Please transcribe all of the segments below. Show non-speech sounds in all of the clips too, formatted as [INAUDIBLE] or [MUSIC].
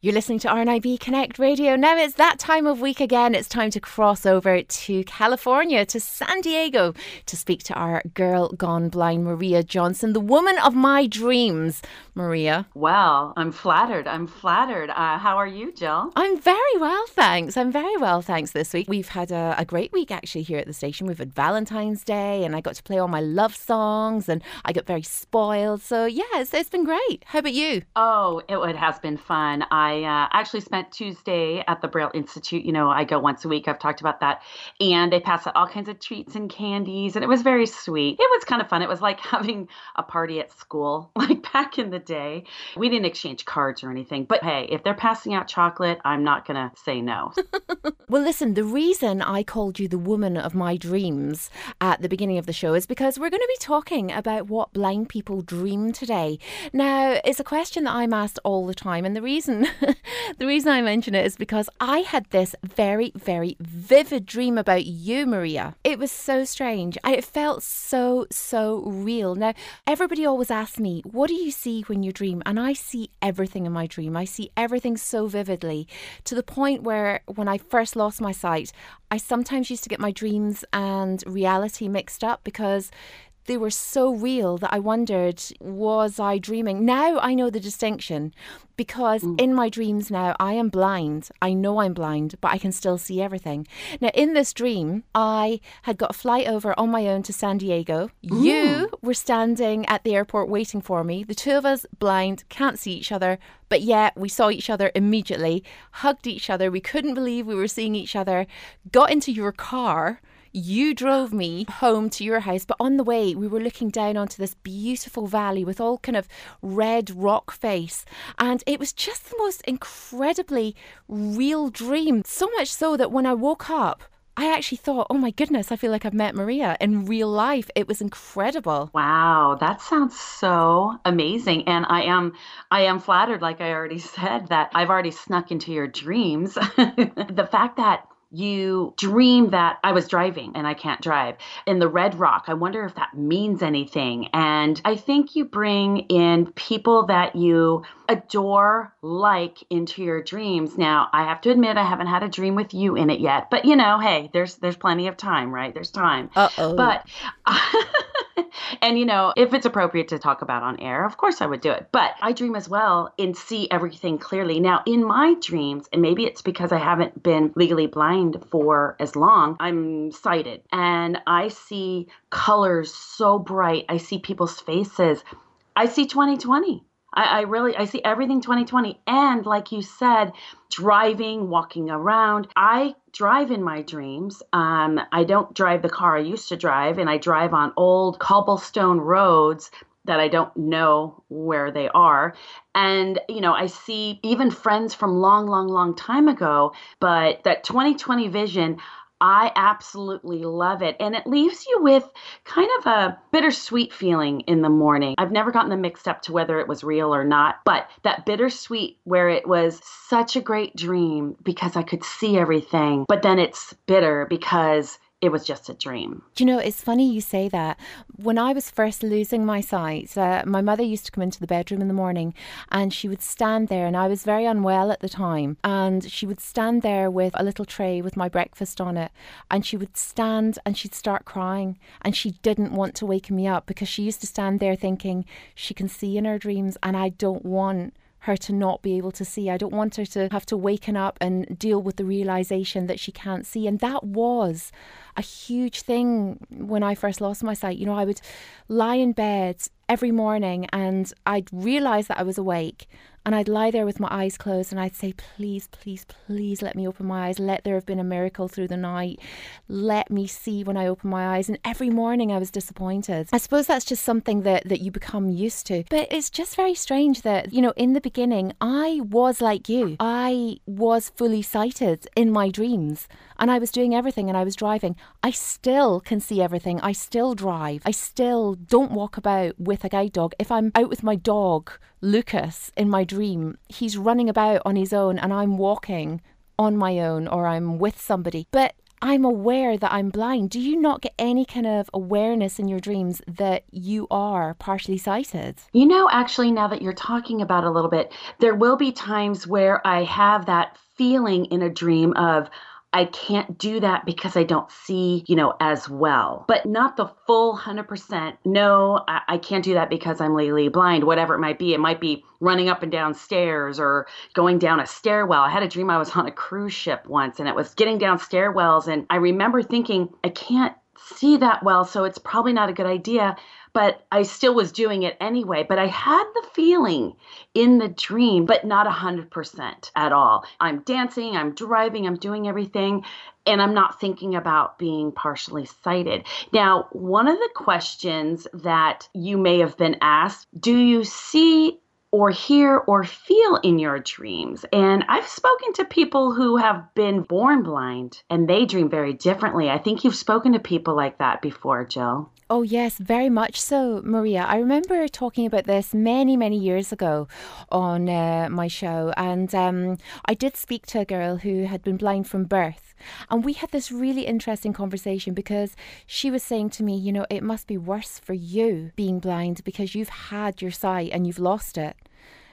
You're listening to RNIB Connect Radio. Now it's that time of week again. It's time to cross over to California, to San Diego, to speak to our girl gone blind, Maria Johnson, the woman of my dreams. Maria. Well, I'm flattered. I'm flattered. Uh, how are you, Jill? I'm very well, thanks. I'm very well, thanks this week. We've had a, a great week actually here at the station. We've had Valentine's Day and I got to play all my love songs and I got very spoiled. So, yeah, it's, it's been great. How about you? Oh, it, it has been fun. I I uh, actually spent Tuesday at the Braille Institute. You know, I go once a week. I've talked about that. And they pass out all kinds of treats and candies. And it was very sweet. It was kind of fun. It was like [LAUGHS] having a party at school, [LAUGHS] like back in the day. We didn't exchange cards or anything. But hey, if they're passing out chocolate, I'm not going to say no. [LAUGHS] well, listen, the reason I called you the woman of my dreams at the beginning of the show is because we're going to be talking about what blind people dream today. Now, it's a question that I'm asked all the time. And the reason [LAUGHS] the reason I mention it is because I had this very, very vivid dream about you, Maria. It was so strange. It felt so, so real. Now, everybody always asks me, What do you see when you dream? And I see everything in my dream. I see everything so vividly to the point where when I first lost my sight, I sometimes used to get my dreams and reality mixed up because they were so real that I wondered, was I dreaming? Now I know the distinction because mm. in my dreams now I am blind. I know I'm blind, but I can still see everything. Now, in this dream, I had got a flight over on my own to San Diego. Ooh. You were standing at the airport waiting for me. The two of us, blind, can't see each other, but yet we saw each other immediately, hugged each other. We couldn't believe we were seeing each other, got into your car you drove me home to your house, but on the way, we were looking down onto this beautiful valley with all kind of red rock face. And it was just the most incredibly real dream. So much so that when I woke up, I actually thought, oh my goodness, I feel like I've met Maria in real life. It was incredible. Wow, that sounds so amazing. And I am I am flattered, like I already said, that I've already snuck into your dreams. [LAUGHS] the fact that you dream that I was driving and I can't drive in the Red Rock. I wonder if that means anything. And I think you bring in people that you adore, like into your dreams. Now, I have to admit I haven't had a dream with you in it yet, but you know, hey, there's there's plenty of time, right? There's time. Uh-oh. But [LAUGHS] and you know, if it's appropriate to talk about on air, of course I would do it. But I dream as well and see everything clearly. Now, in my dreams, and maybe it's because I haven't been legally blind for as long, I'm sighted and I see colors so bright. I see people's faces. I see 2020. I, I, really I see everything 2020 and like you said driving walking around. I drive in my dreams. Um, I don't drive the car I used to drive and I drive on old cobblestone roads that I don't know where they are. And you know I see even friends from long long long time ago but that 2020 vision I absolutely love it. And it leaves you with kind of a bittersweet feeling in the morning. I've never gotten them mixed up to whether it was real or not, but that bittersweet where it was such a great dream because I could see everything, but then it's bitter because it was just a dream. You know, it's funny you say that. When I was first losing my sight, uh, my mother used to come into the bedroom in the morning and she would stand there, and I was very unwell at the time. And she would stand there with a little tray with my breakfast on it, and she would stand and she'd start crying. And she didn't want to wake me up because she used to stand there thinking she can see in her dreams, and I don't want her to not be able to see. I don't want her to have to waken up and deal with the realization that she can't see. And that was a huge thing when I first lost my sight. You know, I would lie in bed every morning and I'd realize that I was awake and I'd lie there with my eyes closed and I'd say, please, please, please let me open my eyes. Let there have been a miracle through the night. Let me see when I open my eyes. And every morning I was disappointed. I suppose that's just something that, that you become used to. But it's just very strange that, you know, in the beginning, I was like you. I was fully sighted in my dreams and I was doing everything and I was driving. I still can see everything. I still drive. I still don't walk about with a guide dog. If I'm out with my dog, Lucas, in my dream, he's running about on his own and I'm walking on my own or I'm with somebody. But I'm aware that I'm blind. Do you not get any kind of awareness in your dreams that you are partially sighted? You know, actually, now that you're talking about a little bit, there will be times where I have that feeling in a dream of, I can't do that because I don't see, you know, as well. But not the full 100%. No, I, I, can't do that because I'm legally blind, whatever it might be. It might be running up and down stairs or going down a stairwell. I had a dream I was on a cruise ship once and it was getting down stairwells. And I remember thinking, I can't see that well, so it's probably not a good idea but I still was doing it anyway. But I had the feeling in the dream, but not 100% at all. I'm dancing, I'm driving, I'm doing everything, and I'm not thinking about being partially sighted. Now, one of the questions that you may have been asked do you see or hear or feel in your dreams. And I've spoken to people who have been born blind and they dream very differently. I think you've spoken to people like that before, Jill. Oh, yes, very much so, Maria. I remember talking about this many, many years ago on uh, my show. And um, I did speak to a girl who had been blind from birth. And we had this really interesting conversation because she was saying to me, you know, it must be worse for you being blind because you've had your sight and you've lost it.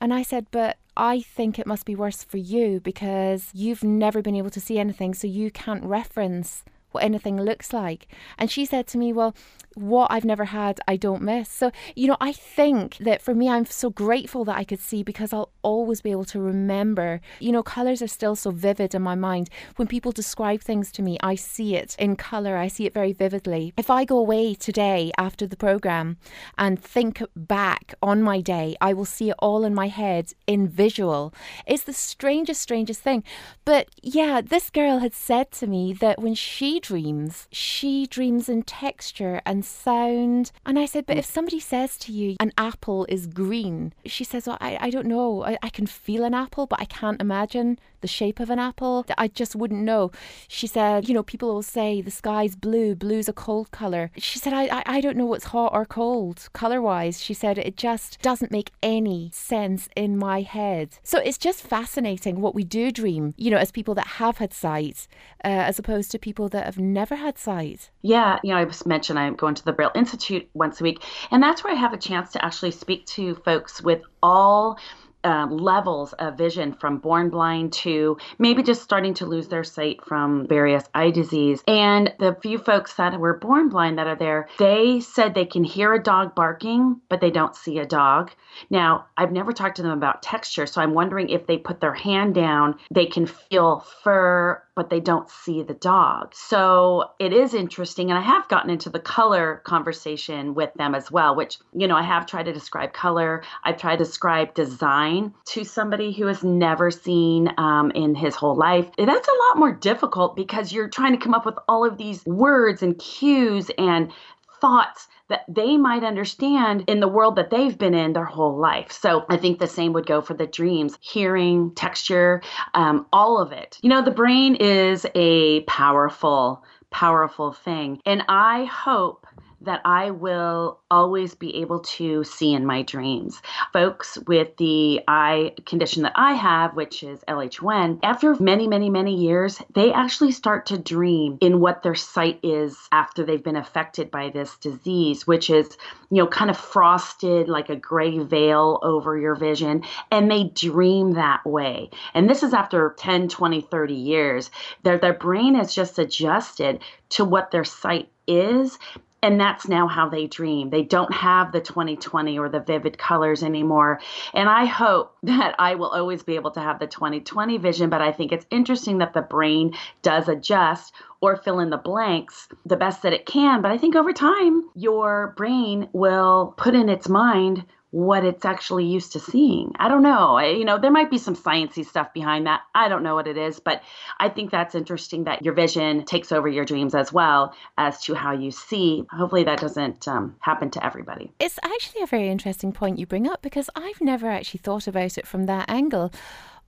And I said, but I think it must be worse for you because you've never been able to see anything, so you can't reference what anything looks like. And she said to me, Well, what I've never had, I don't miss. So, you know, I think that for me, I'm so grateful that I could see because I'll always be able to remember. You know, colors are still so vivid in my mind. When people describe things to me, I see it in color, I see it very vividly. If I go away today after the program and think back on my day, I will see it all in my head in visual. It's the strangest, strangest thing. But yeah, this girl had said to me that when she dreams, she dreams in texture and sound. And I said, But if mm. somebody says to you, an apple is green, she says, Well, I, I don't know. I, I can feel an apple, but I can't imagine the shape of an apple. I just wouldn't know. She said, You know, people will say the sky's blue, blue's a cold color. She said, I, I, I don't know what's hot or cold color wise. She said, It just doesn't make any sense in my head. So it's just fascinating what we do dream, you know, as people that have had sight, uh, as opposed to people that have never had sight. Yeah, you know, I mentioned I'm going to the Braille Institute once a week, and that's where I have a chance to actually speak to folks with all um, levels of vision from born blind to maybe just starting to lose their sight from various eye disease. And the few folks that were born blind that are there, they said they can hear a dog barking, but they don't see a dog. Now, I've never talked to them about texture, so I'm wondering if they put their hand down, they can feel fur, but they don't see the dog. So it is interesting. And I have gotten into the color conversation with them as well, which, you know, I have tried to describe color. I've tried to describe design to somebody who has never seen um, in his whole life. That's a lot more difficult because you're trying to come up with all of these words and cues and thoughts that they might understand in the world that they've been in their whole life. So I think the same would go for the dreams, hearing, texture, um, all of it. You know, the brain is a powerful, powerful thing. And I hope that I will always be able to see in my dreams. Folks with the eye condition that I have, which is LHON, after many, many, many years, they actually start to dream in what their sight is after they've been affected by this disease, which is, you know, kind of frosted like a gray veil over your vision. And they dream that way. And this is after 10, 20, 30 years. Their, their brain is just adjusted to what their sight is and that's now how they dream. They don't have the 2020 or the vivid colors anymore. And I hope [LAUGHS] that I will always be able to have the 2020 vision, but I think it's interesting that the brain does adjust or fill in the blanks the best that it can. But I think over time, your brain will put in its mind what it's actually used to seeing. I don't know. I, you know, there might be some sciency stuff behind that. I don't know what it is, but I think that's interesting that your vision takes over your dreams as well as to how you see. Hopefully, that doesn't um, happen to everybody. It's actually a very interesting point you bring up because I've never actually thought about it from that angle.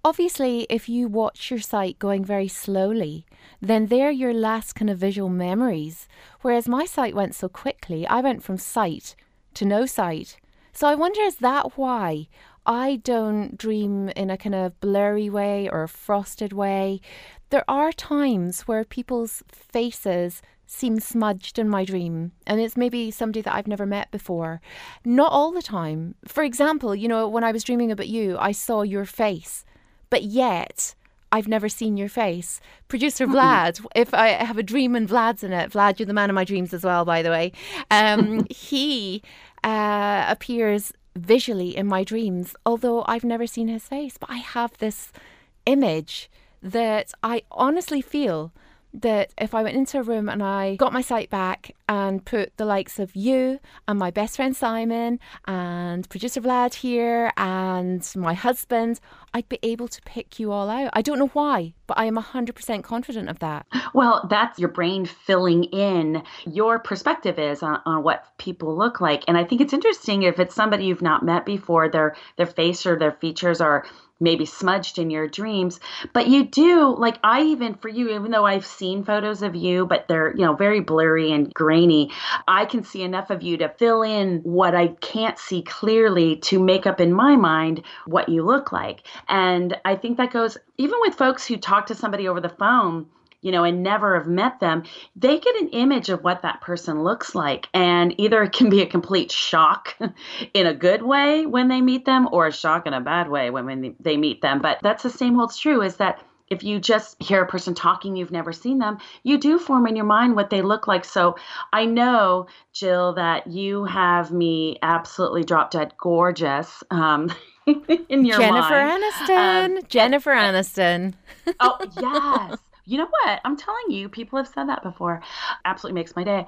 Obviously, if you watch your sight going very slowly, then they're your last kind of visual memories. Whereas my sight went so quickly, I went from sight to no sight so I wonder is that why I don't dream in a kind of blurry way or a frosted way? there are times where people's faces seem smudged in my dream, and it's maybe somebody that I've never met before. Not all the time. For example, you know, when I was dreaming about you, I saw your face, but yet I've never seen your face. Producer Vlad, if I have a dream and Vlad's in it, Vlad, you're the man of my dreams as well, by the way. Um, [LAUGHS] he uh, appears visually in my dreams, although I've never seen his face. But I have this image that I honestly feel that if I went into a room and I got my sight back and put the likes of you and my best friend Simon and producer Vlad here and my husband, I'd be able to pick you all out. I don't know why, but I am 100% confident of that. Well, that's your brain filling in your perspective is on, on what people look like. And I think it's interesting if it's somebody you've not met before, their their face or their features are maybe smudged in your dreams but you do like i even for you even though i've seen photos of you but they're you know very blurry and grainy i can see enough of you to fill in what i can't see clearly to make up in my mind what you look like and i think that goes even with folks who talk to somebody over the phone you know, and never have met them, they get an image of what that person looks like. And either it can be a complete shock [LAUGHS] in a good way when they meet them or a shock in a bad way when, when they meet them. But that's the same holds true is that if you just hear a person talking, you've never seen them, you do form in your mind what they look like. So I know, Jill, that you have me absolutely drop dead gorgeous. Um, [LAUGHS] in your mind. Jennifer mind. Aniston. Um, Jennifer Aniston. oh, yes you know what? I'm telling you, people have said that before. Absolutely makes my day.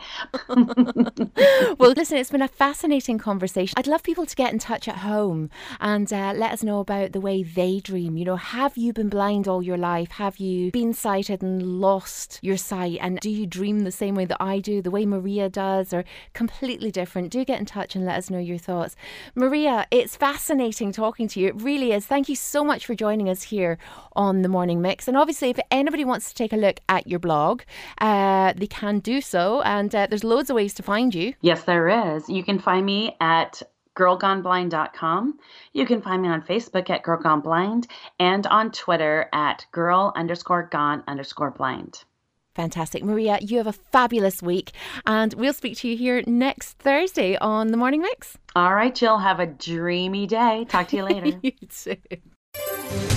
[LAUGHS] well, listen, it's been a fascinating conversation. I'd love people to get in touch at home and uh, let us know about the way they dream. You know, have you been blind all your life? Have you been sighted and lost your sight? And do you dream the same way that I do, the way Maria does, or completely different? Do get in touch and let us know your thoughts. Maria, it's fascinating talking to you. It really is. Thank you so much for joining us here on the Morning Mix. And obviously, if anybody wants to take a look at your blog, uh, they can do so. And uh, there's loads of ways to find you. Yes, there is. You can find me at girlgoneblind.com. You can find me on Facebook at Girl Gone Blind and on Twitter at girl underscore gone underscore blind. Fantastic. Maria, you have a fabulous week, and we'll speak to you here next Thursday on The Morning Mix. All right, Jill, have a dreamy day. Talk to you later. [LAUGHS] you too.